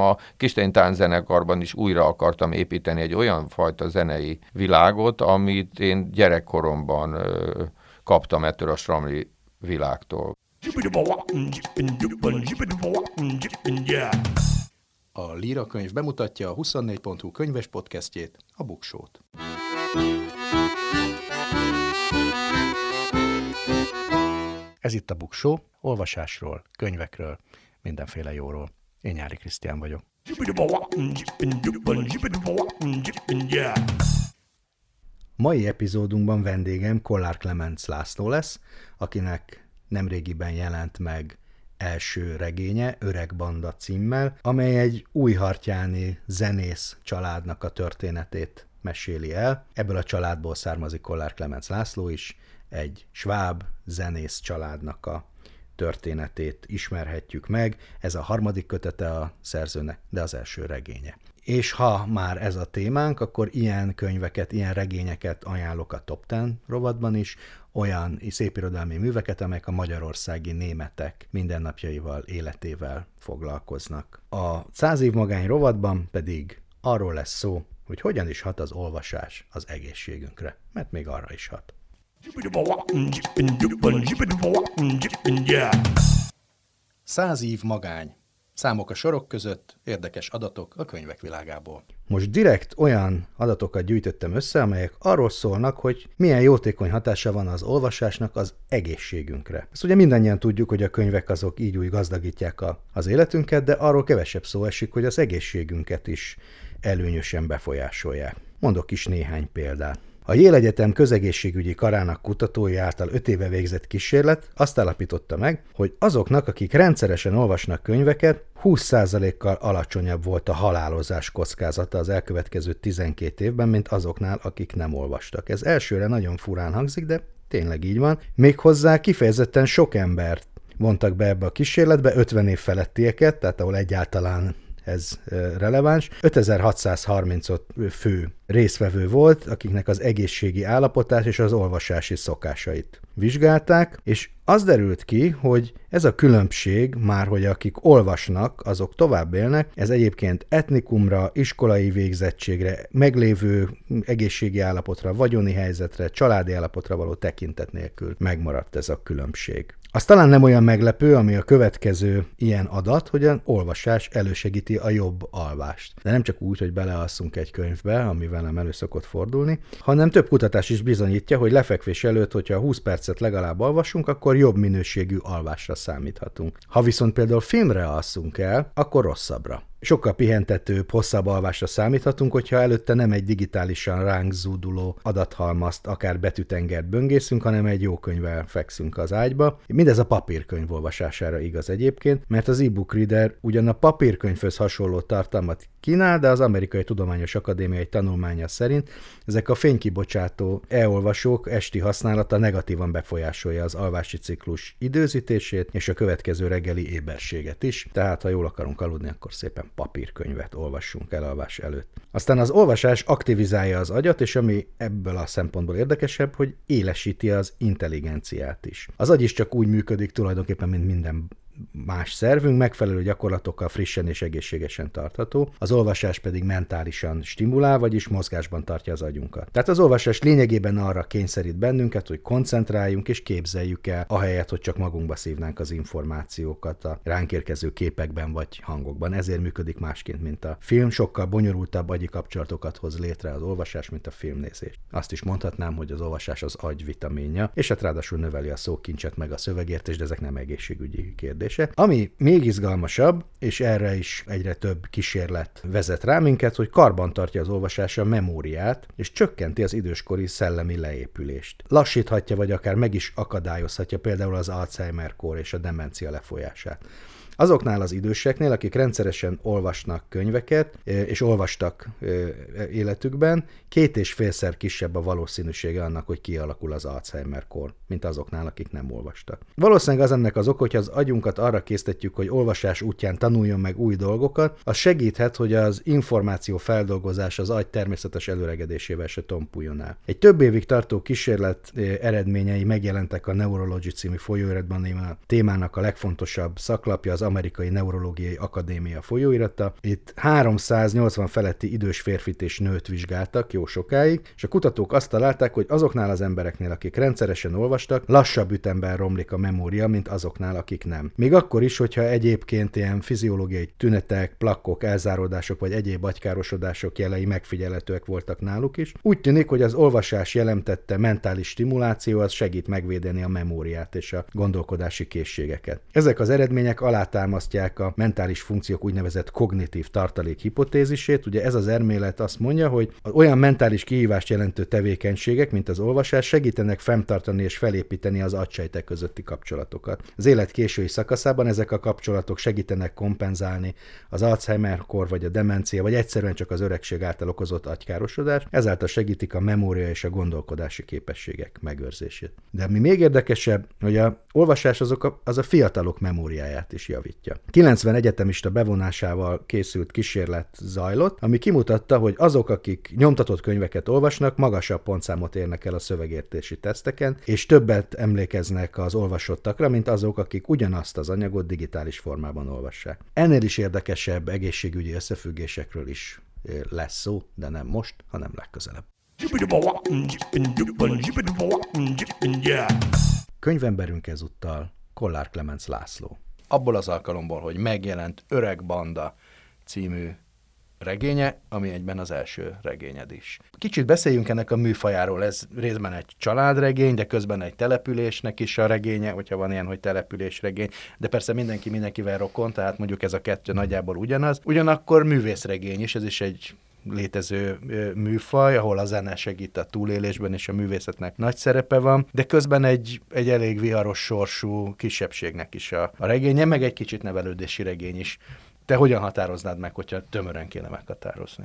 A Kistein zenekarban is újra akartam építeni egy olyan fajta zenei világot, amit én gyerekkoromban ö, kaptam ettől a Stramli világtól. A Líra könyv bemutatja a 24.hu könyves podcastjét, a Buksót. Ez itt a Buksó, olvasásról, könyvekről, mindenféle jóról. Én Nyári Krisztián vagyok. Mai epizódunkban vendégem Kollár Clemens László lesz, akinek nemrégiben jelent meg első regénye, Öreg Banda címmel, amely egy újhartyáni zenész családnak a történetét meséli el. Ebből a családból származik Kollár Clemens László is, egy sváb zenész családnak a történetét ismerhetjük meg. Ez a harmadik kötete a szerzőnek, de az első regénye. És ha már ez a témánk, akkor ilyen könyveket, ilyen regényeket ajánlok a Top Ten rovatban is, olyan szépirodalmi műveket, amelyek a magyarországi németek mindennapjaival, életével foglalkoznak. A száz év magány rovatban pedig arról lesz szó, hogy hogyan is hat az olvasás az egészségünkre, mert még arra is hat. Száz év magány. Számok a sorok között, érdekes adatok a könyvek világából. Most direkt olyan adatokat gyűjtöttem össze, amelyek arról szólnak, hogy milyen jótékony hatása van az olvasásnak az egészségünkre. Ezt ugye mindannyian tudjuk, hogy a könyvek azok így úgy gazdagítják a, az életünket, de arról kevesebb szó esik, hogy az egészségünket is előnyösen befolyásolják. Mondok is néhány példát. A Yale Egyetem közegészségügyi karának kutatói által öt éve végzett kísérlet azt állapította meg, hogy azoknak, akik rendszeresen olvasnak könyveket, 20%-kal alacsonyabb volt a halálozás kockázata az elkövetkező 12 évben, mint azoknál, akik nem olvastak. Ez elsőre nagyon furán hangzik, de tényleg így van. Méghozzá kifejezetten sok embert vontak be ebbe a kísérletbe, 50 év felettieket, tehát ahol egyáltalán ez releváns. 5635 fő részvevő volt, akiknek az egészségi állapotát és az olvasási szokásait vizsgálták, és az derült ki, hogy ez a különbség, már hogy akik olvasnak, azok tovább élnek, ez egyébként etnikumra, iskolai végzettségre, meglévő egészségi állapotra, vagyoni helyzetre, családi állapotra való tekintet nélkül megmaradt ez a különbség. Az talán nem olyan meglepő, ami a következő ilyen adat, hogy az olvasás elősegíti a jobb alvást. De nem csak úgy, hogy belealszunk egy könyvbe, ami velem elő szokott fordulni, hanem több kutatás is bizonyítja, hogy lefekvés előtt, hogyha 20 percet legalább olvasunk, akkor jobb minőségű alvásra számíthatunk. Ha viszont például filmre alszunk el, akkor rosszabbra sokkal pihentetőbb, hosszabb alvásra számíthatunk, hogyha előtte nem egy digitálisan ránk zúduló adathalmazt, akár betűtengert böngészünk, hanem egy jó könyvvel fekszünk az ágyba. Mindez a papírkönyv olvasására igaz egyébként, mert az e-book reader ugyan a papírkönyvhöz hasonló tartalmat kínál, de az Amerikai Tudományos Akadémia egy tanulmánya szerint ezek a fénykibocsátó e-olvasók esti használata negatívan befolyásolja az alvási ciklus időzítését és a következő reggeli éberséget is, tehát ha jól akarunk aludni, akkor szépen papírkönyvet olvassunk elalvás előtt. Aztán az olvasás aktivizálja az agyat, és ami ebből a szempontból érdekesebb, hogy élesíti az intelligenciát is. Az agy is csak úgy működik tulajdonképpen, mint minden más szervünk megfelelő gyakorlatokkal frissen és egészségesen tartható, az olvasás pedig mentálisan stimulál, vagyis mozgásban tartja az agyunkat. Tehát az olvasás lényegében arra kényszerít bennünket, hogy koncentráljunk és képzeljük el, ahelyett, hogy csak magunkba szívnánk az információkat a ránk érkező képekben vagy hangokban. Ezért működik másként, mint a film, sokkal bonyolultabb agyi kapcsolatokat hoz létre az olvasás, mint a filmnézés. Azt is mondhatnám, hogy az olvasás az agy vitaminja, és hát ráadásul növeli a szókincset meg a szövegértést, de ezek nem egészségügyi kérdések kérdése. Ami még izgalmasabb, és erre is egyre több kísérlet vezet rá minket, hogy karban tartja az olvasás a memóriát, és csökkenti az időskori szellemi leépülést. Lassíthatja, vagy akár meg is akadályozhatja például az Alzheimer-kór és a demencia lefolyását. Azoknál az időseknél, akik rendszeresen olvasnak könyveket, és olvastak életükben, két és félszer kisebb a valószínűsége annak, hogy kialakul az Alzheimer-kor, mint azoknál, akik nem olvastak. Valószínűleg az ennek az ok, hogyha az agyunkat arra késztetjük, hogy olvasás útján tanuljon meg új dolgokat, az segíthet, hogy az információ feldolgozás az agy természetes előregedésével se tompuljon el. Egy több évig tartó kísérlet eredményei megjelentek a Neurology című folyóiratban, a témának a legfontosabb szaklapja, az Amerikai Neurológiai Akadémia folyóirata. Itt 380 feletti idős férfit és nőt vizsgáltak jó sokáig, és a kutatók azt találták, hogy azoknál az embereknél, akik rendszeresen olvastak, lassabb ütemben romlik a memória, mint azoknál, akik nem. Még akkor is, hogyha egyébként ilyen fiziológiai tünetek, plakkok, elzáródások vagy egyéb agykárosodások jelei megfigyelhetőek voltak náluk is. Úgy tűnik, hogy az olvasás jelentette mentális stimuláció az segít megvédeni a memóriát és a gondolkodási készségeket. Ezek az eredmények alátámasztják a mentális funkciók úgynevezett kognitív tartalék hipotézisét. Ugye ez az elmélet azt mondja, hogy olyan mentális kihívást jelentő tevékenységek, mint az olvasás, segítenek fenntartani és felépíteni az agysejtek közötti kapcsolatokat. Az élet késői szakaszában ezek a kapcsolatok segítenek kompenzálni az Alzheimer-kor, vagy a demencia, vagy egyszerűen csak az öregség által okozott agykárosodás, ezáltal segítik a memória és a gondolkodási képességek megőrzését. De ami még érdekesebb, hogy a olvasás azok a, az a fiatalok memóriáját is javítja. 90 egyetemista bevonásával készült kísérlet zajlott, ami kimutatta, hogy azok, akik nyomtatott könyveket olvasnak, magasabb pontszámot érnek el a szövegértési teszteken, és többet emlékeznek az olvasottakra, mint azok, akik ugyanazt az anyagot digitális formában olvassák. Ennél is érdekesebb egészségügyi összefüggésekről is lesz szó, de nem most, hanem legközelebb. Könyvemberünk ezúttal Kollár Clemens László. Abból az alkalomból, hogy megjelent Öreg Banda című regénye, ami egyben az első regényed is. Kicsit beszéljünk ennek a műfajáról, ez részben egy családregény, de közben egy településnek is a regénye, hogyha van ilyen, hogy településregény, de persze mindenki mindenkivel rokon, tehát mondjuk ez a kettő nagyjából ugyanaz. Ugyanakkor művészregény is, ez is egy létező műfaj, ahol a zene segít a túlélésben, és a művészetnek nagy szerepe van, de közben egy, egy elég viharos sorsú kisebbségnek is a, a regénye, meg egy kicsit nevelődési regény is. Te hogyan határoznád meg, hogyha tömören kéne meghatározni?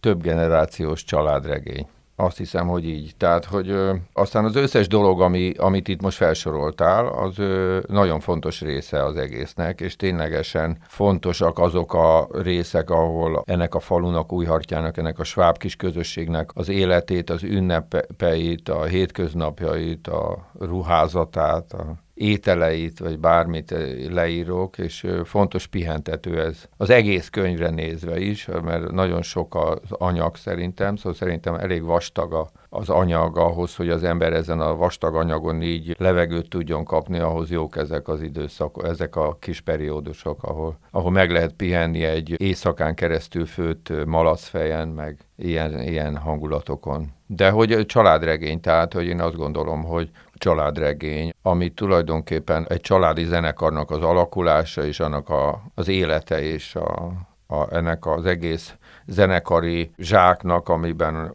Több generációs családregény. Azt hiszem, hogy így. Tehát, hogy ö, aztán az összes dolog, ami, amit itt most felsoroltál, az ö, nagyon fontos része az egésznek, és ténylegesen fontosak azok a részek, ahol ennek a falunak, Újhartjának, ennek a sváb kis közösségnek az életét, az ünnepeit, a hétköznapjait, a ruházatát, a ételeit, vagy bármit leírok, és fontos pihentető ez. Az egész könyvre nézve is, mert nagyon sok az anyag szerintem, szóval szerintem elég vastag az anyag ahhoz, hogy az ember ezen a vastag anyagon így levegőt tudjon kapni, ahhoz jók ezek az időszak, ezek a kis periódusok, ahol, ahol meg lehet pihenni egy éjszakán keresztül főtt malacfejen, meg ilyen, ilyen hangulatokon. De hogy családregény, tehát hogy én azt gondolom, hogy családregény, ami tulajdonképpen egy családi zenekarnak az alakulása és annak a, az élete és a, a, ennek az egész zenekari zsáknak, amiben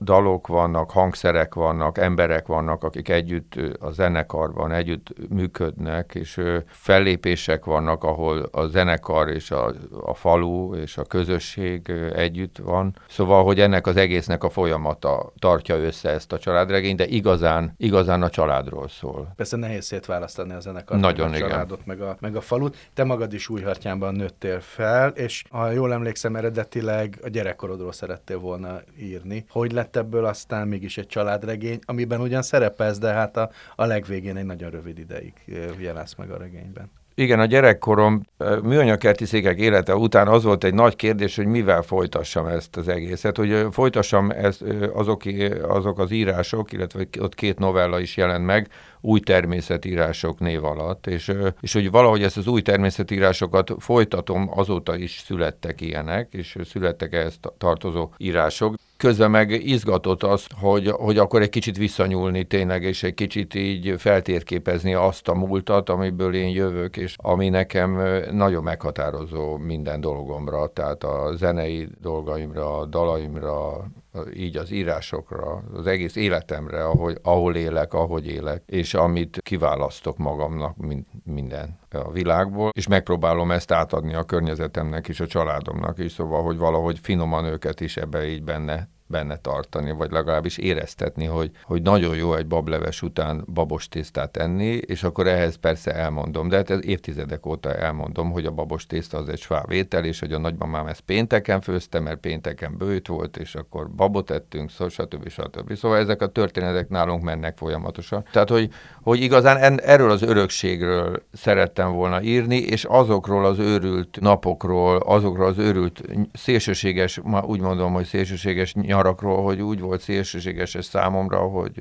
dalok vannak, hangszerek vannak, emberek vannak, akik együtt a zenekarban együtt működnek, és fellépések vannak, ahol a zenekar és a, a falu és a közösség együtt van. Szóval, hogy ennek az egésznek a folyamata tartja össze ezt a családregényt, de igazán, igazán a családról szól. Persze nehéz szétválasztani a zenekart, Nagyon meg a családot, meg a, meg a falut. Te magad is Újhartyánban nőttél fel, és ha jól emlékszem, eredetileg a gyerekkorodról szerettél volna írni. Hogy lett ebből aztán mégis egy családregény, amiben ugyan szerepelsz, de hát a, a legvégén egy nagyon rövid ideig jelensz meg a regényben. Igen, a gyerekkorom műanyagkerti székek élete után az volt egy nagy kérdés, hogy mivel folytassam ezt az egészet, hogy folytassam ezt, azok, azok az írások, illetve ott két novella is jelent meg, új természetírások név alatt, és, és hogy valahogy ezt az új természetírásokat folytatom, azóta is születtek ilyenek, és születtek ehhez tartozó írások. Közben meg izgatott az, hogy, hogy akkor egy kicsit visszanyúlni tényleg, és egy kicsit így feltérképezni azt a múltat, amiből én jövök, és ami nekem nagyon meghatározó minden dolgomra, tehát a zenei dolgaimra, a dalaimra, így az írásokra, az egész életemre, ahogy, ahol élek, ahogy élek, és amit kiválasztok magamnak mint minden a világból, és megpróbálom ezt átadni a környezetemnek és a családomnak is, szóval, hogy valahogy finoman őket is ebbe így benne benne tartani, vagy legalábbis éreztetni, hogy, hogy nagyon jó egy bableves után babos tésztát enni, és akkor ehhez persze elmondom, de hát ez évtizedek óta elmondom, hogy a babos tészta az egy svávétel, és hogy a nagymamám ezt pénteken főzte, mert pénteken bőjt volt, és akkor babot ettünk, szó, stb. stb. Szóval ezek a történetek nálunk mennek folyamatosan. Tehát, hogy, hogy igazán en, erről az örökségről szerettem volna írni, és azokról az őrült napokról, azokról az őrült szélsőséges, ma úgy mondom, hogy szélsőséges nyarakról, hogy úgy volt szélsőséges ez számomra, hogy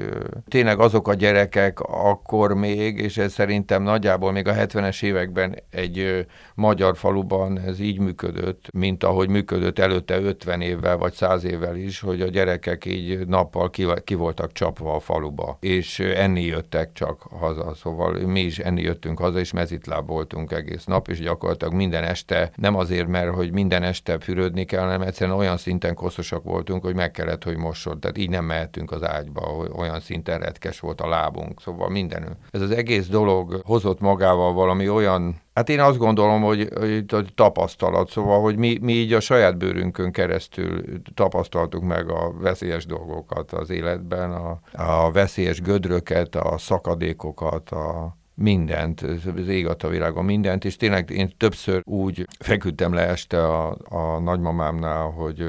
tényleg azok a gyerekek akkor még, és ez szerintem nagyjából még a 70-es években egy magyar faluban ez így működött, mint ahogy működött előtte 50 évvel vagy 100 évvel is, hogy a gyerekek így nappal ki, ki voltak csapva a faluba, és enni jöttek csak haza. Szóval mi is enni jöttünk haza, és mezitláb voltunk egész nap, és gyakorlatilag minden este, nem azért, mert hogy minden este fürödni kell, hanem egyszerűen olyan szinten koszosak voltunk, hogy meg kellett, hogy mossod. Tehát így nem mehetünk az ágyba, olyan szinten retkes volt a lábunk. Szóval minden. Ez az egész dolog hozott magával valami olyan Hát én azt gondolom, hogy, hogy tapasztalat, szóval, hogy mi, mi így a saját bőrünkön keresztül tapasztaltuk meg a veszélyes dolgokat az életben, a, a veszélyes gödröket, a szakadékokat, a, mindent, az ég a világon mindent, és tényleg én többször úgy feküdtem le este a, a nagymamámnál, hogy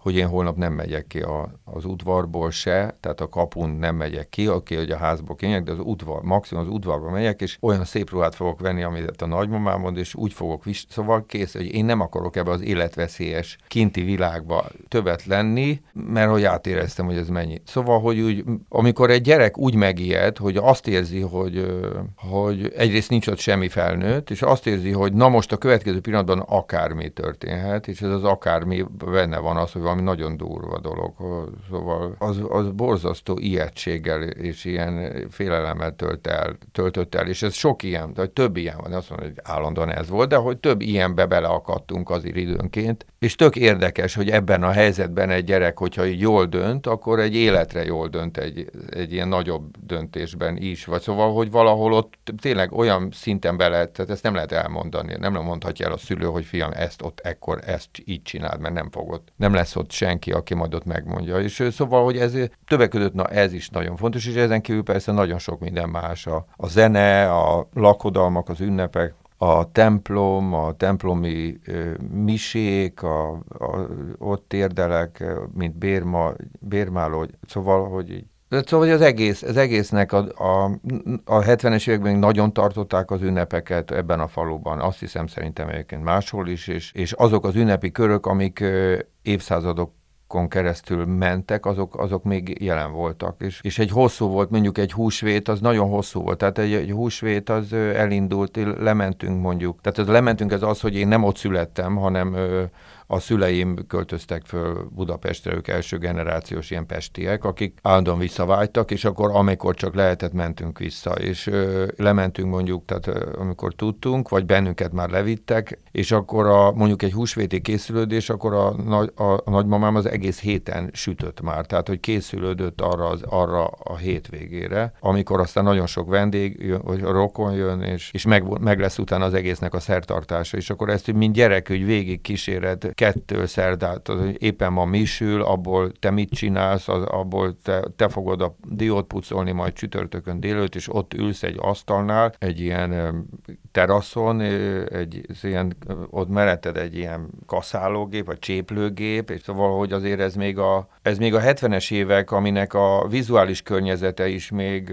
hogy én holnap nem megyek ki a, az udvarból se, tehát a kapun nem megyek ki, aki hogy a házból kények, de az udvar, maximum az udvarba megyek, és olyan szép ruhát fogok venni, amit a nagymamám mond, és úgy fogok vis, szóval kész, hogy én nem akarok ebbe az életveszélyes kinti világba többet lenni, mert hogy átéreztem, hogy ez mennyi. Szóval, hogy úgy, amikor egy gyerek úgy megijed, hogy azt érzi, hogy, hogy egyrészt nincs ott semmi felnőtt, és azt érzi, hogy na most a következő pillanatban akármi történhet, és ez az akármi benne van az, hogy valami nagyon durva dolog. Szóval az, az borzasztó ijegységgel és ilyen félelemmel tölt el, töltött el, és ez sok ilyen, vagy több ilyen van, azt mondom, hogy állandóan ez volt, de hogy több ilyenbe beleakadtunk azért időnként, és tök érdekes, hogy ebben a helyzetben egy gyerek, hogyha így jól dönt, akkor egy életre jól dönt egy, egy ilyen nagyobb döntésben is, vagy szóval, hogy valahol ott tényleg olyan szinten bele, tehát ezt nem lehet elmondani, nem mondhatja el a szülő, hogy fiam, ezt ott ekkor ezt így csináld, mert nem fogod. Nem lesz ott senki, aki majd ott megmondja. És szóval, hogy ez többek között, na ez is nagyon fontos, és ezen kívül persze nagyon sok minden más. A, a zene, a lakodalmak, az ünnepek, a templom, a templomi ö, misék, a, a, ott érdelek, mint bérma, bérmáló, szóval, hogy így Szóval az, egész, az egésznek a, a, a 70-es években nagyon tartották az ünnepeket ebben a faluban, azt hiszem szerintem egyébként máshol is, és, és azok az ünnepi körök, amik ö, évszázadok keresztül mentek, azok, azok még jelen voltak. És, és egy hosszú volt, mondjuk egy húsvét, az nagyon hosszú volt. Tehát egy, egy húsvét az elindult, lementünk mondjuk. Tehát az lementünk, ez az, hogy én nem ott születtem, hanem a szüleim költöztek föl Budapestre, ők első generációs ilyen pestiek, akik állandóan visszavágytak, és akkor amikor csak lehetett, mentünk vissza, és ö, lementünk mondjuk, tehát ö, amikor tudtunk, vagy bennünket már levittek, és akkor a, mondjuk egy húsvéti készülődés, akkor a, nagy, a, a nagymamám az egész héten sütött már, tehát hogy készülődött arra, az, arra a hétvégére, amikor aztán nagyon sok vendég, jön, vagy rokon jön, és, és meg, meg lesz utána az egésznek a szertartása, és akkor ezt, mint gyerek, hogy végig kíséred kettő szerdát, az, hogy éppen ma misül, abból te mit csinálsz, az, abból te, te fogod a diót pucolni majd csütörtökön délőtt, és ott ülsz egy asztalnál, egy ilyen teraszon, egy ilyen, ott mereted egy ilyen kaszálógép, vagy cséplőgép, és valahogy azért ez még a, ez még a 70-es évek, aminek a vizuális környezete is még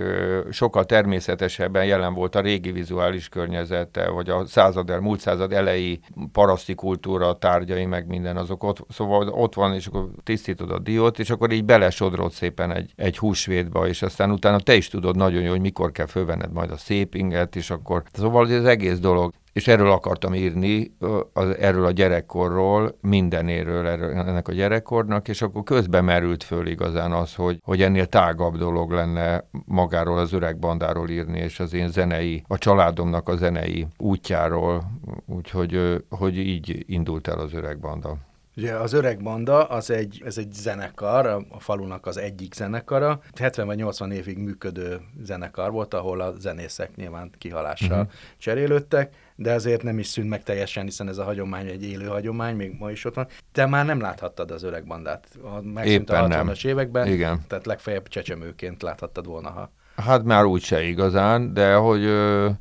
sokkal természetesebben jelen volt a régi vizuális környezete, vagy a század el, múlt század elejé paraszti kultúra tárgyai, meg minden azok ott, szóval ott van, és akkor tisztítod a diót, és akkor így belesodrod szépen egy, egy húsvétba, és aztán utána te is tudod nagyon jó, hogy mikor kell fölvenned majd a szépinget, és akkor, szóval ez egész dolog és erről akartam írni, az, erről a gyerekkorról, mindenéről erről, ennek a gyerekkornak, és akkor közben merült föl igazán az, hogy, hogy ennél tágabb dolog lenne magáról az öreg bandáról írni, és az én zenei, a családomnak a zenei útjáról, úgyhogy hogy így indult el az öreg banda. Ugye az öreg banda az egy, ez egy zenekar, a, falunak az egyik zenekara. 70 vagy 80 évig működő zenekar volt, ahol a zenészek nyilván kihalással uh-huh. cserélődtek, de azért nem is szűnt meg teljesen, hiszen ez a hagyomány egy élő hagyomány, még ma is ott van. Te már nem láthattad az öreg bandát. Megszűnt a 60-as években, Igen. tehát legfeljebb csecsemőként láthattad volna, ha Hát már úgyse igazán, de hogy,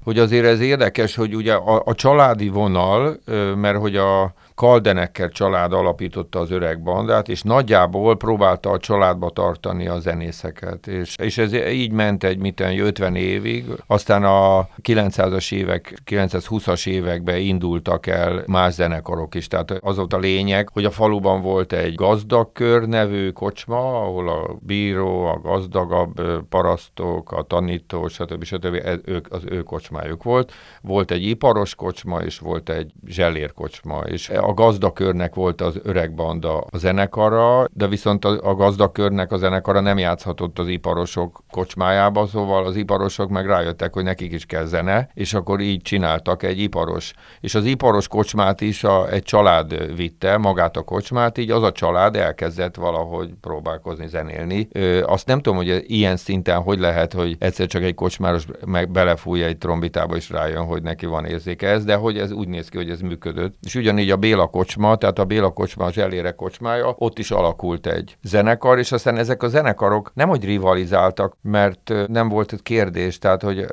hogy azért ez érdekes, hogy ugye a, a családi vonal, mert hogy a Kaldenekker család alapította az öreg bandát, és nagyjából próbálta a családba tartani a zenészeket. És, és ez így ment egy miten 50 évig, aztán a 900-as évek, 920-as években indultak el más zenekarok is. Tehát az volt a lényeg, hogy a faluban volt egy gazdagkör nevű kocsma, ahol a bíró, a gazdagabb parasztok, a tanító, stb. stb. Ez, ők, az ő kocsmájuk volt. Volt egy iparos kocsma, és volt egy zselér kocsma, és a gazdakörnek volt az öreg banda a zenekara, de viszont a, a gazdakörnek a zenekara nem játszhatott az iparosok kocsmájába, szóval az iparosok meg rájöttek, hogy nekik is kell zene, és akkor így csináltak egy iparos. És az iparos kocsmát is a, egy család vitte, magát a kocsmát, így az a család elkezdett valahogy próbálkozni, zenélni. Ö, azt nem tudom, hogy ilyen szinten hogy lehet, hogy egyszer csak egy kocsmáros meg belefúj egy trombitába, és rájön, hogy neki van érzéke ez, de hogy ez úgy néz ki, hogy ez működött. És ugyanígy a Béla kocsma, tehát a Béla kocsma, a Zselére kocsmája, ott is alakult egy zenekar, és aztán ezek a zenekarok nem hogy rivalizáltak, mert nem volt egy kérdés, tehát hogy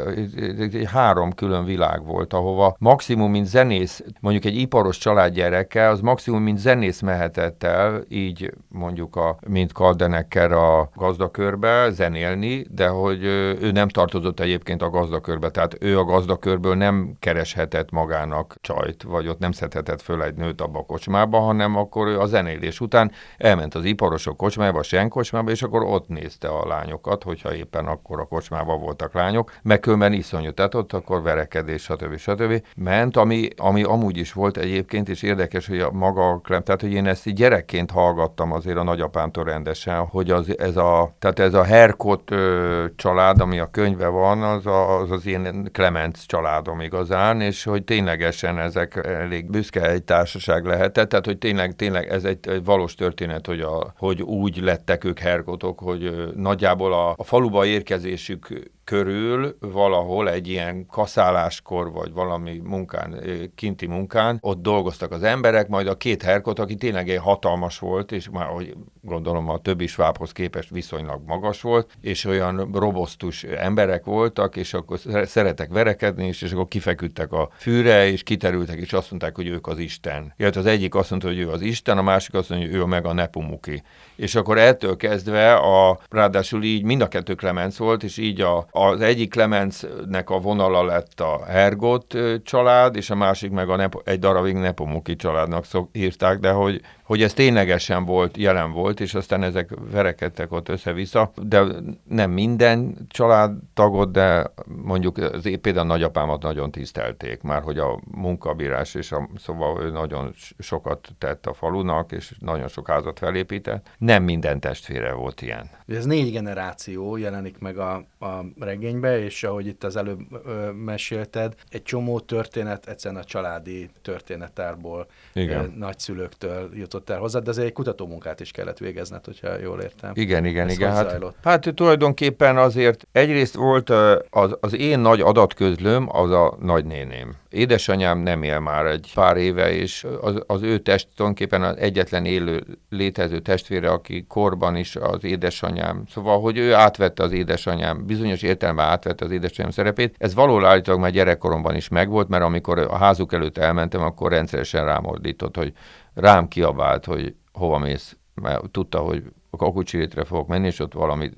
három külön világ volt, ahova maximum, mint zenész, mondjuk egy iparos család gyereke, az maximum, mint zenész mehetett el, így mondjuk a, mint Kaldenekker a gazdakörbe zenélni, de hogy ő nem tartozott egyébként a gazdakörbe, tehát ő a gazdakörből nem kereshetett magának csajt, vagy ott nem szedhetett föl egy nőt abba a kocsmába, hanem akkor ő a zenélés után elment az iparosok kocsmába, a sen kocsmába, és akkor ott nézte a lányokat, hogyha éppen akkor a kocsmában voltak lányok, meg különben iszonyú, tehát akkor verekedés, stb. stb. ment, ami, ami amúgy is volt egyébként, és érdekes, hogy a maga, tehát hogy én ezt gyerekként hallgattam azért a nagyapámtól rendesen, hogy az, ez a, tehát ez a Herkot ö, család, ami a könyve van, az a, az, az én Clemens családom igazán, és hogy ténylegesen ezek elég büszke egy társaság társaság lehetett, tehát hogy tényleg, tényleg ez egy, egy valós történet, hogy, a, hogy úgy lettek ők hergotok, hogy nagyjából a, a faluba érkezésük körül valahol egy ilyen kaszáláskor, vagy valami munkán, kinti munkán, ott dolgoztak az emberek, majd a két herkot, aki tényleg egy hatalmas volt, és már, hogy gondolom a többi svábhoz képest viszonylag magas volt, és olyan robosztus emberek voltak, és akkor szeretek verekedni, és, és akkor kifeküdtek a fűre, és kiterültek, és azt mondták, hogy ők az Isten. Illetve az egyik azt mondta, hogy ő az Isten, a másik azt mondja, hogy ő meg a Nepumuki. És akkor ettől kezdve, a, ráadásul így mind a kettő Clemens volt, és így a, az egyik Clemensnek a vonala lett a Hergot család, és a másik meg a Nepo, egy darabig Nepomuki családnak szok, írták, de hogy hogy ez ténylegesen volt, jelen volt, és aztán ezek verekedtek ott össze-vissza, de nem minden családtagot, de mondjuk az, például nagyapámat nagyon tisztelték már, hogy a munkabírás, és a, szóval ő nagyon sokat tett a falunak, és nagyon sok házat felépített. Nem minden testvére volt ilyen. Ez négy generáció jelenik meg a, a regénybe, és ahogy itt az előbb ö, mesélted, egy csomó történet egyszerűen a családi történetárból. Ö, nagyszülőktől jutott jutott el hozzá, de azért egy kutatómunkát is kellett végezned, hogyha jól értem. Igen, igen, Ez igen. Hát, hát tulajdonképpen azért egyrészt volt az, az én nagy adatközlőm, az a nagynéném. Édesanyám nem él már egy pár éve, és az, az ő test tulajdonképpen az egyetlen élő létező testvére, aki korban is az édesanyám. Szóval, hogy ő átvette az édesanyám, bizonyos értelemben átvette az édesanyám szerepét. Ez valóban állítólag már gyerekkoromban is megvolt, mert amikor a házuk előtt elmentem, akkor rendszeresen rámordított, hogy rám kiabált, hogy hova mész, mert tudta, hogy a kakucsirétre fogok menni, és ott valamit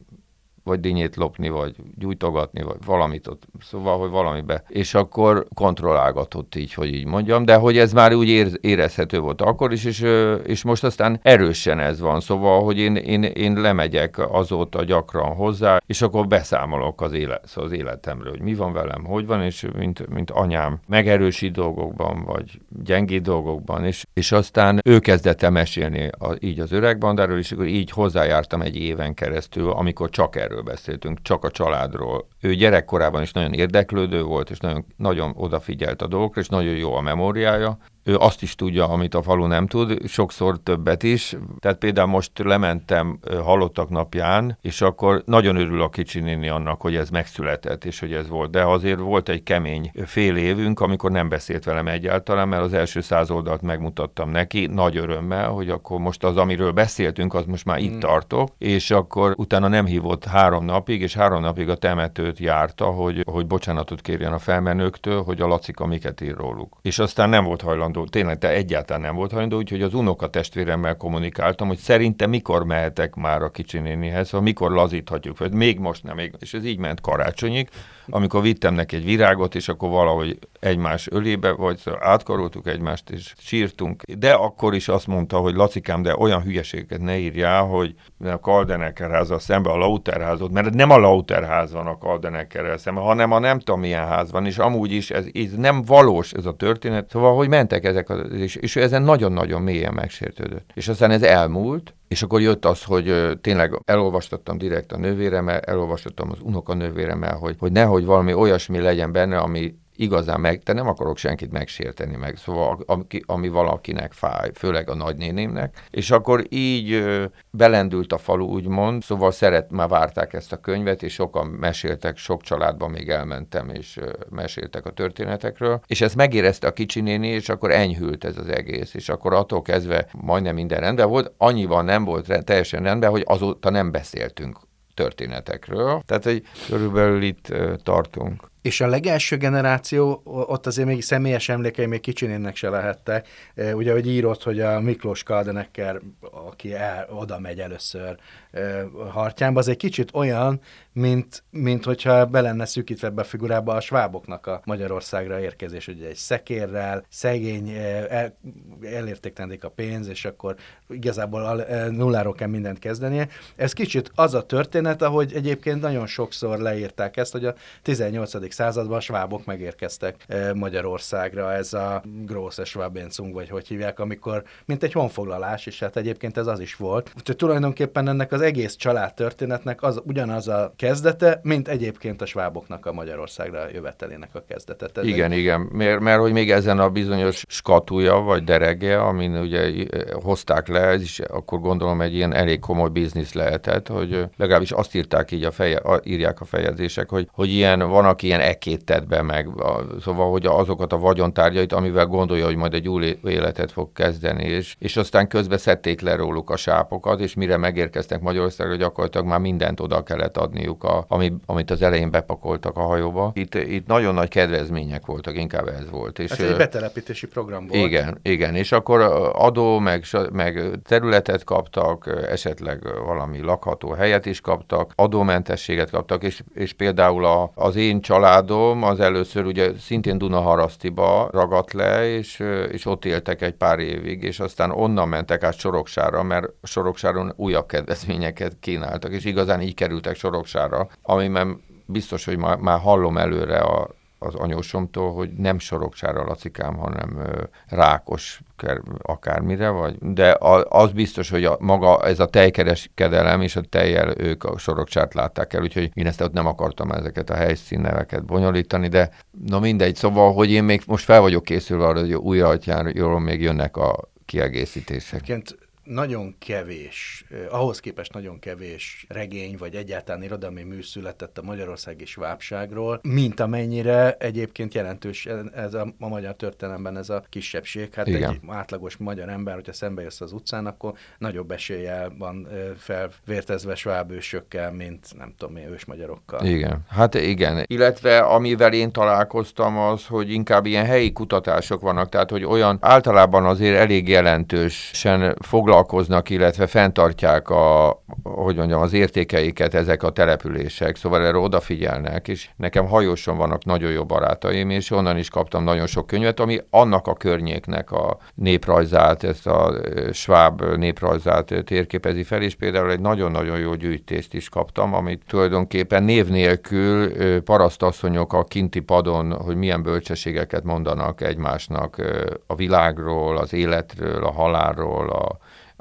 vagy dinnyét lopni, vagy gyújtogatni, vagy valamit ott, szóval, hogy valamibe. És akkor kontrollálgatott így, hogy így mondjam, de hogy ez már úgy ér, érezhető volt akkor is, és, és most aztán erősen ez van, szóval, hogy én, én, én lemegyek azóta gyakran hozzá, és akkor beszámolok az, élet, szóval az életemről, hogy mi van velem, hogy van, és mint, mint anyám. Megerősít dolgokban, vagy gyengé dolgokban, és, és aztán ő kezdett el mesélni a, így az öreg bandáról, és akkor így hozzájártam egy éven keresztül, amikor csak erről erről beszéltünk, csak a családról. Ő gyerekkorában is nagyon érdeklődő volt, és nagyon, nagyon odafigyelt a dolgokra, és nagyon jó a memóriája, ő azt is tudja, amit a falu nem tud, sokszor többet is. Tehát például most lementem halottak napján, és akkor nagyon örül a kicsi néni annak, hogy ez megszületett, és hogy ez volt. De azért volt egy kemény fél évünk, amikor nem beszélt velem egyáltalán, mert az első száz oldalt megmutattam neki, nagy örömmel, hogy akkor most az, amiről beszéltünk, az most már itt hmm. tartok, és akkor utána nem hívott három napig, és három napig a temetőt járta, hogy, hogy bocsánatot kérjen a felmenőktől, hogy a Lacika miket ír róluk. És aztán nem volt hajlandó, tényleg te egyáltalán nem volt hajlandó, úgyhogy az unoka testvéremmel kommunikáltam, hogy szerintem mikor mehetek már a kicsi nénihez, vagy mikor lazíthatjuk fel, még most nem, még, és ez így ment karácsonyig, amikor vittem neki egy virágot, és akkor valahogy egymás ölébe, vagy szóval átkaroltuk egymást, és sírtunk. De akkor is azt mondta, hogy Lacikám, de olyan hülyeségeket ne írjál, hogy a Kaldenecker házzal szembe a Lauterházot, mert nem a Lauterház van a Kaldeneckerrel szemben, hanem a nem tudom milyen ház van, és amúgy is ez, ez nem valós ez a történet. Szóval, hogy mentek ezek, az, és, és ő ezen nagyon-nagyon mélyen megsértődött. És aztán ez elmúlt, és akkor jött az, hogy tényleg elolvastattam direkt a nővéremmel, elolvastattam az unoka nővéremmel, hogy, hogy nehogy valami olyasmi legyen benne, ami igazán meg, te nem akarok senkit megsérteni meg, szóval ami, ami valakinek fáj, főleg a nagynénémnek, és akkor így ö, belendült a falu, úgymond, szóval szeret, már várták ezt a könyvet, és sokan meséltek, sok családban még elmentem, és ö, meséltek a történetekről, és ezt megérezte a kicsi néni, és akkor enyhült ez az egész, és akkor attól kezdve majdnem minden rendben volt, annyival nem volt teljesen rendben, hogy azóta nem beszéltünk történetekről. Tehát, hogy körülbelül itt tartunk. És a legelső generáció, ott azért még személyes emlékei még kicsinének se lehettek. Ugye, hogy írott, hogy a Miklós Kaldenecker, aki el, oda megy először hartyámba, az egy kicsit olyan, mint, mint hogyha be lenne szűkítve ebbe a figurába a sváboknak a Magyarországra érkezés, ugye egy szekérrel, szegény, el, elértéktelendik a pénz, és akkor igazából nulláról kell mindent kezdenie. Ez kicsit az a történet, ahogy egyébként nagyon sokszor leírták ezt, hogy a 18 században a svábok megérkeztek eh, Magyarországra, ez a Grosse Schwabenzung, vagy hogy hívják, amikor, mint egy honfoglalás, és hát egyébként ez az is volt. Úgyhogy tulajdonképpen ennek az egész családtörténetnek az ugyanaz a kezdete, mint egyébként a sváboknak a Magyarországra jövetelének a kezdete. Tehát igen, egy... igen, mert, mert hogy még ezen a bizonyos skatúja, vagy derege, amin ugye eh, hozták le, ez is akkor gondolom egy ilyen elég komoly biznisz lehetett, hogy legalábbis azt írták így a feje, írják a fejezések, hogy, hogy ilyen, van, aki ilyen ekét tett be meg, a, szóval, hogy azokat a vagyontárgyait, amivel gondolja, hogy majd egy új életet fog kezdeni, és, és aztán közben szedték le róluk a sápokat, és mire megérkeztek Magyarországra, gyakorlatilag már mindent oda kellett adniuk, a, ami, amit az elején bepakoltak a hajóba. Itt, itt nagyon nagy kedvezmények voltak, inkább ez volt. És, ez egy betelepítési program volt. Igen, igen, és akkor adó, meg, meg területet kaptak, esetleg valami lakható helyet is kaptak, adómentességet kaptak, és, és például a, az én család családom az először ugye szintén Dunaharasztiba ragadt le, és, és ott éltek egy pár évig, és aztán onnan mentek át Soroksára, mert Soroksáron újabb kedvezményeket kínáltak, és igazán így kerültek Soroksára, ami biztos, hogy már, már hallom előre a, az anyósomtól, hogy nem soroksára lacikám, hanem rákos akármire, vagy, de az biztos, hogy a, maga ez a tejkereskedelem és a tejjel ők a soroksárt látták el, úgyhogy én ezt ott nem akartam ezeket a helyszínneveket bonyolítani, de na mindegy, szóval, hogy én még most fel vagyok készülve arra, hogy újra jól még jönnek a kiegészítések. Egyébként nagyon kevés, ahhoz képest nagyon kevés regény, vagy egyáltalán irodalmi mű született a Magyarországi svábságról, mint amennyire egyébként jelentős ez a, a magyar történelemben ez a kisebbség. Hát Igen. egy átlagos magyar ember, hogyha szembe jössz az utcán, akkor nagyobb eséllyel van felvértezve svábősökkel, mint nem tudom én, ősmagyarokkal. Igen, hát igen. Illetve amivel én találkoztam az, hogy inkább ilyen helyi kutatások vannak, tehát hogy olyan általában azért elég jelentősen foglalkoznak foglalkoznak, illetve fenntartják a, hogy mondjam, az értékeiket ezek a települések, szóval erre odafigyelnek, és nekem hajóson vannak nagyon jó barátaim, és onnan is kaptam nagyon sok könyvet, ami annak a környéknek a néprajzát, ezt a sváb néprajzát térképezi fel, és például egy nagyon-nagyon jó gyűjtést is kaptam, amit tulajdonképpen név nélkül parasztasszonyok a kinti padon, hogy milyen bölcsességeket mondanak egymásnak a világról, az életről, a halálról, a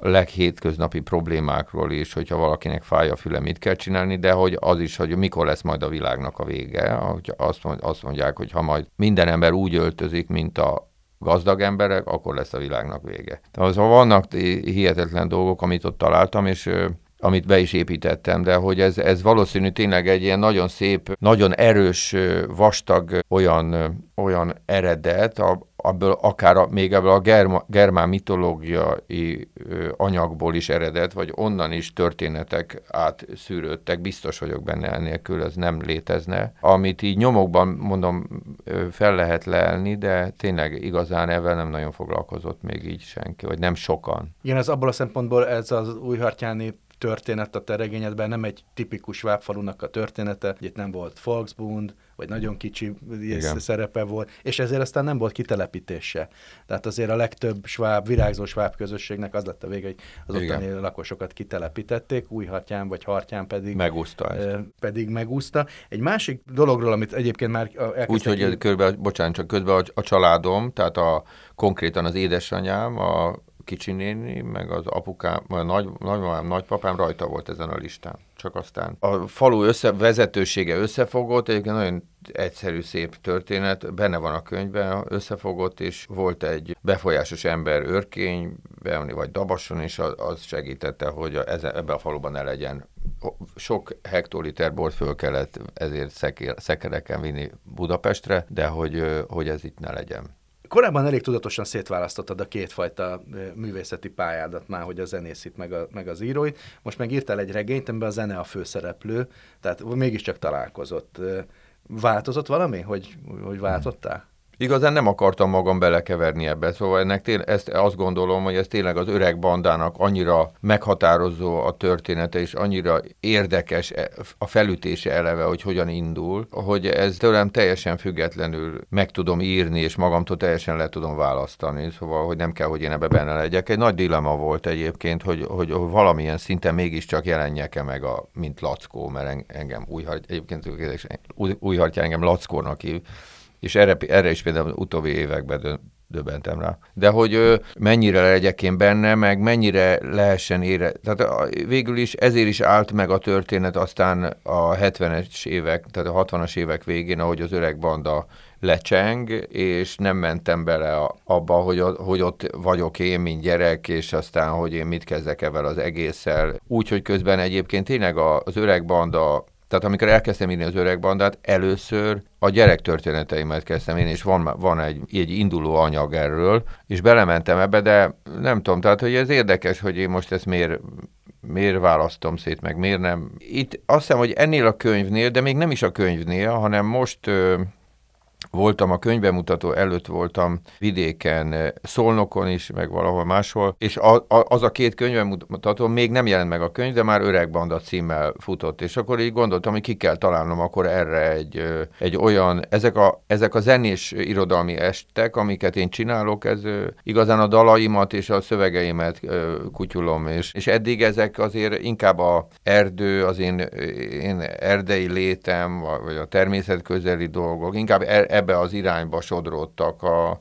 leghétköznapi problémákról is, hogyha valakinek fáj a füle, mit kell csinálni, de hogy az is, hogy mikor lesz majd a világnak a vége, hogy azt, mond, azt mondják, hogy ha majd minden ember úgy öltözik, mint a gazdag emberek, akkor lesz a világnak vége. Tehát vannak hihetetlen dolgok, amit ott találtam, és amit be is építettem, de hogy ez, ez valószínű tényleg egy ilyen nagyon szép, nagyon erős, vastag olyan, olyan eredet, abból akár a, még ebből a germa, germán mitológiai anyagból is eredet, vagy onnan is történetek átszűrődtek, biztos vagyok benne ennélkül, ez nem létezne. Amit így nyomokban, mondom, fel lehet leelni, de tényleg igazán ebben nem nagyon foglalkozott még így senki, vagy nem sokan. Igen, ez abból a szempontból ez az újhartyáni történet a teregényedben nem egy tipikus vábfalunak a története, itt nem volt Volksbund, vagy nagyon kicsi Igen. szerepe volt, és ezért aztán nem volt kitelepítése. Tehát azért a legtöbb sváb, virágzó sváb közösségnek az lett a vége, hogy az Igen. ottani lakosokat kitelepítették, új hartyán vagy hartyán pedig megúszta. Eh, pedig megúszta. Egy másik dologról, amit egyébként már Úgyhogy ki... körbe, bocsánat, csak közben a, a családom, tehát a, konkrétan az édesanyám, a kicsi néni, meg az apukám, a nagy, nagymamám, nagypapám rajta volt ezen a listán. Csak aztán a falu össze, vezetősége összefogott, egyébként nagyon egyszerű, szép történet, benne van a könyvben, összefogott, és volt egy befolyásos ember örkényben, vagy Dabason, és az segítette, hogy a, ebbe a faluban ne legyen sok hektoliter bort föl kellett ezért szekereken vinni Budapestre, de hogy, hogy ez itt ne legyen. Korábban elég tudatosan szétválasztottad a kétfajta művészeti pályádat már, hogy a zenészit meg, a, meg az íróit. Most meg írtál egy regényt, amiben a zene a főszereplő, tehát mégiscsak találkozott. Változott valami, hogy, hogy váltottál? Igazán nem akartam magam belekeverni ebbe, szóval ennek tény, ezt azt gondolom, hogy ez tényleg az öreg bandának annyira meghatározó a története, és annyira érdekes e, a felütése eleve, hogy hogyan indul, hogy ez tőlem teljesen függetlenül meg tudom írni, és magamtól teljesen le tudom választani, szóval, hogy nem kell, hogy én ebbe benne legyek. Egy nagy dilemma volt egyébként, hogy, hogy valamilyen szinten mégiscsak jelenjek-e meg, a, mint Lackó, mert engem új, egyébként új, új engem Lackónak hív, és erre, erre is például utóbbi években dö, döbentem rá. De hogy mennyire legyek én benne, meg mennyire lehessen ére. Tehát végül is ezért is állt meg a történet aztán a 70-es évek, tehát a 60-as évek végén, ahogy az öreg banda lecseng, és nem mentem bele abba, hogy, hogy ott vagyok én, mint gyerek, és aztán, hogy én mit kezdek ebben az egésszel. Úgyhogy közben egyébként tényleg az öreg banda tehát amikor elkezdtem írni az öreg bandát, először a gyerek történeteimet kezdtem én, és van, van egy, egy induló anyag erről, és belementem ebbe, de nem tudom, tehát hogy ez érdekes, hogy én most ezt miért, miért választom szét, meg miért nem. Itt azt hiszem, hogy ennél a könyvnél, de még nem is a könyvnél, hanem most voltam a könyvemutató előtt voltam vidéken, eh, Szolnokon is, meg valahol máshol, és a, a, az a két könyvemutató még nem jelent meg a könyv, de már Öreg Banda címmel futott, és akkor így gondoltam, hogy ki kell találnom akkor erre egy, eh, egy olyan, ezek a, ezek a zenés irodalmi estek, amiket én csinálok, ez eh, igazán a dalaimat és a szövegeimet kutyulom, és, és eddig ezek azért inkább a erdő, az én, én erdei létem, vagy a természet közeli dolgok, inkább e, ebbe az irányba sodródtak a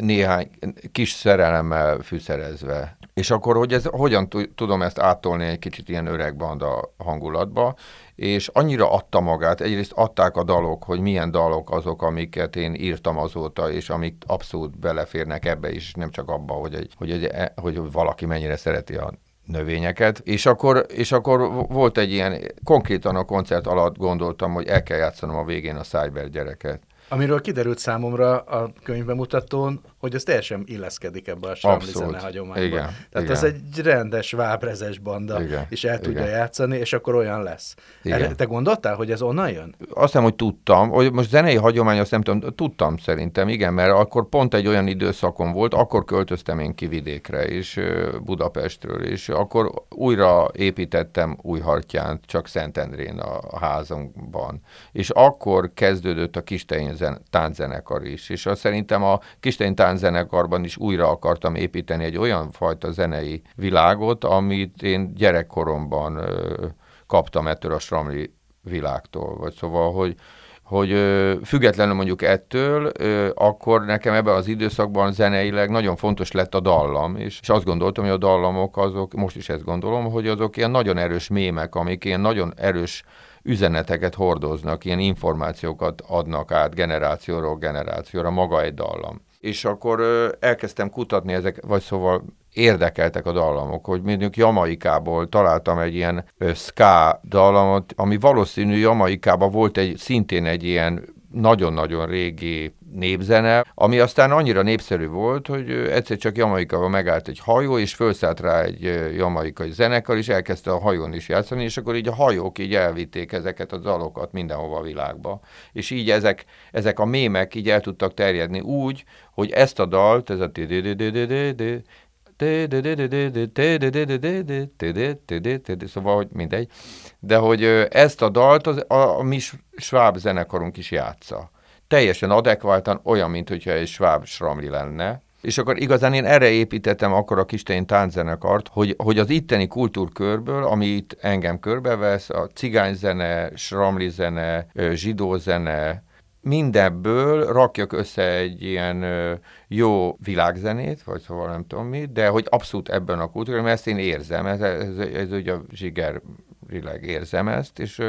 néhány kis szerelemmel fűszerezve. És akkor, hogy ez, hogyan tudom ezt áttolni egy kicsit ilyen öreg banda hangulatba, és annyira adta magát, egyrészt adták a dalok, hogy milyen dalok azok, amiket én írtam azóta, és amik abszolút beleférnek ebbe is, nem csak abba, hogy, egy, hogy, egy, hogy valaki mennyire szereti a növényeket, és akkor, és akkor volt egy ilyen, konkrétan a koncert alatt gondoltam, hogy el kell játszanom a végén a Cyber gyereket. Amiről kiderült számomra a könyvemutatón, hogy ez teljesen illeszkedik ebbe a Sramli zene hagyományba. Igen, Tehát igen. ez egy rendes, vábrezes banda, igen, és el tudja igen. játszani, és akkor olyan lesz. Igen. Te gondoltál, hogy ez onnan jön? Azt hiszem, hogy tudtam. Hogy most zenei hagyomány, azt nem tudom, tudtam szerintem, igen, mert akkor pont egy olyan időszakom volt, akkor költöztem én ki vidékre, és Budapestről, és akkor újra építettem új hartyánt, csak Szentendrén a házunkban. És akkor kezdődött a Kistein tánczenekar is, és azt szerintem a Kistein zenekarban is újra akartam építeni egy olyan fajta zenei világot, amit én gyerekkoromban kaptam ettől a Stramli világtól. Vagy szóval, hogy, hogy függetlenül mondjuk ettől, akkor nekem ebben az időszakban zeneileg nagyon fontos lett a dallam, és, és azt gondoltam, hogy a dallamok azok, most is ezt gondolom, hogy azok ilyen nagyon erős mémek, amik ilyen nagyon erős üzeneteket hordoznak, ilyen információkat adnak át generációról generációra, maga egy dallam és akkor elkezdtem kutatni ezek, vagy szóval érdekeltek a dallamok, hogy mondjuk Jamaikából találtam egy ilyen ska dallamot, ami valószínű Jamaikában volt egy, szintén egy ilyen nagyon-nagyon régi népzene, ami aztán annyira népszerű volt, hogy egyszer csak Jamaikában megállt egy hajó, és felszállt rá egy jamaikai zenekar, és elkezdte a hajón is játszani, és akkor így a hajók így elvitték ezeket a dalokat mindenhova a világba. És így ezek, ezek a mémek így el tudtak terjedni úgy, hogy ezt a dalt, ez a szóval, hogy mindegy, de hogy ezt a dalt az, a, a mi sváb zenekarunk is játsza. Teljesen adekváltan, olyan, mint hogyha egy sváb sramli lenne, és akkor igazán én erre építettem akkor a Kistein tánczenekart, hogy, hogy az itteni kultúrkörből, ami itt engem körbevesz, a cigányzene, sramlizene, zsidózene, mindebből rakjak össze egy ilyen jó világzenét, vagy szóval nem tudom mi, de hogy abszolút ebben a kultúrában, ezt én érzem, ez, ez, ez, ez ugye a zsigerileg érzem ezt, és,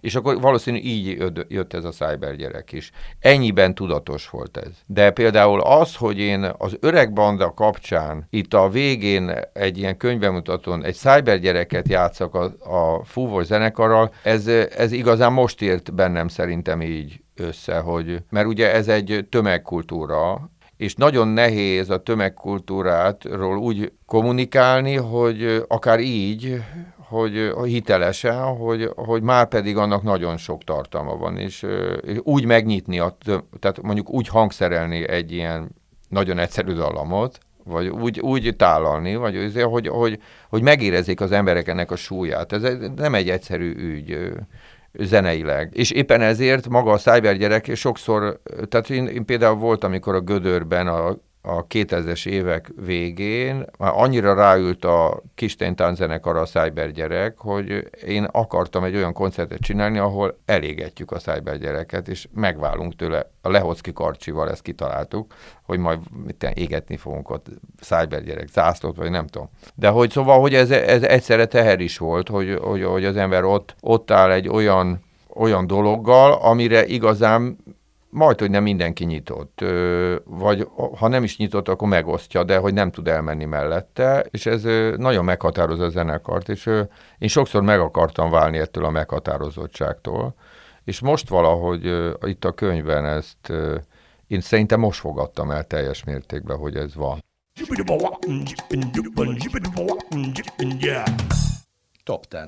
és akkor valószínű így jött ez a cyber gyerek is. Ennyiben tudatos volt ez. De például az, hogy én az öreg banda kapcsán itt a végén egy ilyen könyvemutatón egy cyber gyereket játszak a, a fúvós zenekarral, ez, ez igazán most ért bennem szerintem így össze, hogy, mert ugye ez egy tömegkultúra, és nagyon nehéz a tömegkultúrátról úgy kommunikálni, hogy akár így, hogy hitelesen, hogy, hogy már pedig annak nagyon sok tartalma van, és, és úgy megnyitni, a, tehát mondjuk úgy hangszerelni egy ilyen nagyon egyszerű dallamot, vagy úgy, úgy tálalni, vagy hogy, hogy, hogy megérezzék az emberek ennek a súlyát. Ez nem egy egyszerű ügy zeneileg. És éppen ezért maga a cyber sokszor, tehát én, én például volt, amikor a Gödörben a a 2000-es évek végén már annyira ráült a Kisténtán zenekar a Cyber gyerek, hogy én akartam egy olyan koncertet csinálni, ahol elégetjük a Cyber gyereket, és megválunk tőle. A Lehocki Karcsival ezt kitaláltuk, hogy majd mit égetni fogunk ott Cyber gyerek zászlót, vagy nem tudom. De hogy szóval, hogy ez, ez egyszerre teher is volt, hogy, hogy, hogy az ember ott, ott áll egy olyan olyan dologgal, amire igazán majd, hogy nem mindenki nyitott, vagy ha nem is nyitott, akkor megosztja, de hogy nem tud elmenni mellette, és ez nagyon meghatározza a zenekart, és én sokszor meg akartam válni ettől a meghatározottságtól, és most valahogy itt a könyvben ezt én szerintem most fogadtam el teljes mértékben, hogy ez van. Top 10.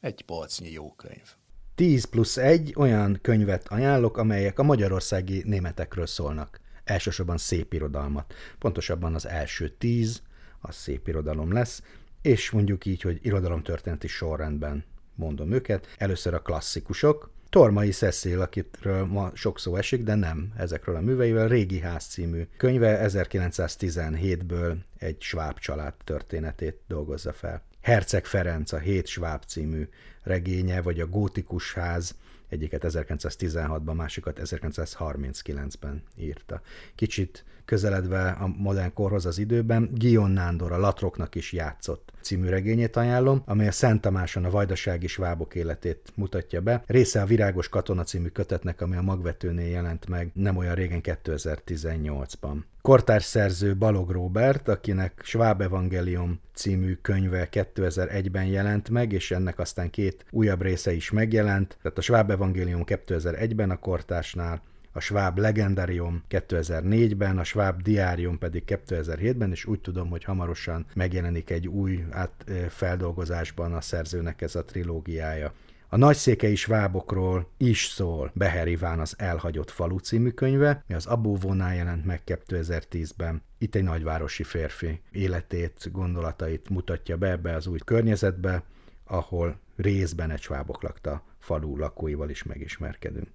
Egy polcnyi jó könyv. 10 plusz 1 olyan könyvet ajánlok, amelyek a magyarországi németekről szólnak. Elsősorban szép irodalmat. Pontosabban az első 10, az szép irodalom lesz, és mondjuk így, hogy irodalomtörténeti sorrendben mondom őket. Először a klasszikusok, Tormai Szeszél, akitről ma sok szó esik, de nem ezekről a műveivel, Régi Ház című könyve 1917-ből egy sváb család történetét dolgozza fel. Herceg Ferenc, a Hét Sváb című regénye, vagy a Gótikus ház, egyiket 1916-ban, másikat 1939-ben írta. Kicsit közeledve a modern korhoz az időben, Gion Nándor, a Latroknak is játszott című regényét ajánlom, amely a Szent Tamáson a vajdasági svábok életét mutatja be. Része a Virágos Katona című kötetnek, ami a magvetőnél jelent meg nem olyan régen 2018-ban. Kortárs szerző Balog Robert, akinek Schwab Evangelium című könyve 2001-ben jelent meg, és ennek aztán két újabb része is megjelent. Tehát a Schwab Evangelium 2001-ben a kortársnál, a Schwab Legendarium 2004-ben, a Schwab Diárium pedig 2007-ben, és úgy tudom, hogy hamarosan megjelenik egy új átfeldolgozásban a szerzőnek ez a trilógiája. A nagyszékei svábokról is szól Beher Iván az Elhagyott falu című könyve, mi az Abóvónál jelent meg 2010-ben. Itt egy nagyvárosi férfi életét, gondolatait mutatja be ebbe az új környezetbe, ahol részben egy svábok lakta falu lakóival is megismerkedünk.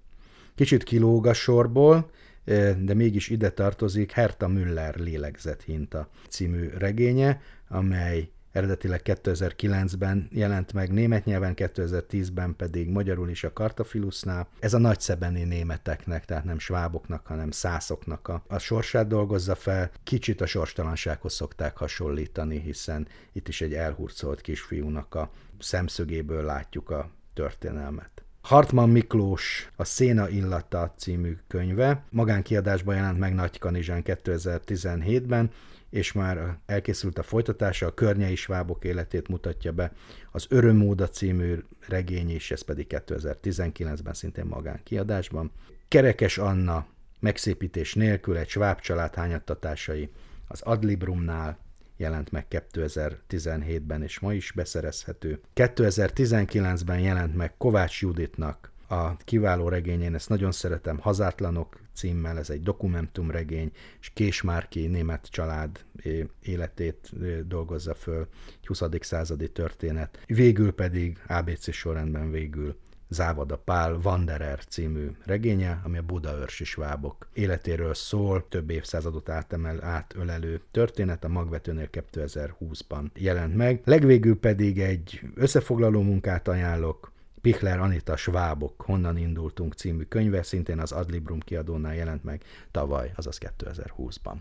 Kicsit kilóg a sorból, de mégis ide tartozik Herta Müller lélegzethinta című regénye, amely eredetileg 2009-ben jelent meg német nyelven, 2010-ben pedig magyarul is a Kartafilusnál. Ez a nagyszebeni németeknek, tehát nem sváboknak, hanem szászoknak a, a sorsát dolgozza fel. Kicsit a sorstalansághoz szokták hasonlítani, hiszen itt is egy elhurcolt kisfiúnak a szemszögéből látjuk a történelmet. Hartman Miklós a Széna illata című könyve. Magánkiadásban jelent meg Nagy Kanizsán 2017-ben, és már elkészült a folytatása, a környei svábok életét mutatja be, az Örömóda című regény, és ez pedig 2019-ben szintén magánkiadásban. Kerekes Anna megszépítés nélkül egy sváb család hányattatásai az Adlibrumnál jelent meg 2017-ben, és ma is beszerezhető. 2019-ben jelent meg Kovács Juditnak a kiváló regényén, ezt nagyon szeretem, Hazátlanok címmel, ez egy dokumentumregény, és Kés Márki német család életét dolgozza föl, 20. századi történet. Végül pedig ABC sorrendben végül Závada Pál Wanderer című regénye, ami a Budaörsi svábok életéről szól, több évszázadot átemel, átölelő történet, a Magvetőnél 2020-ban jelent meg. Legvégül pedig egy összefoglaló munkát ajánlok, Pichler Anita Svábok, Honnan indultunk című könyve, szintén az Adlibrum kiadónál jelent meg tavaly, azaz 2020-ban.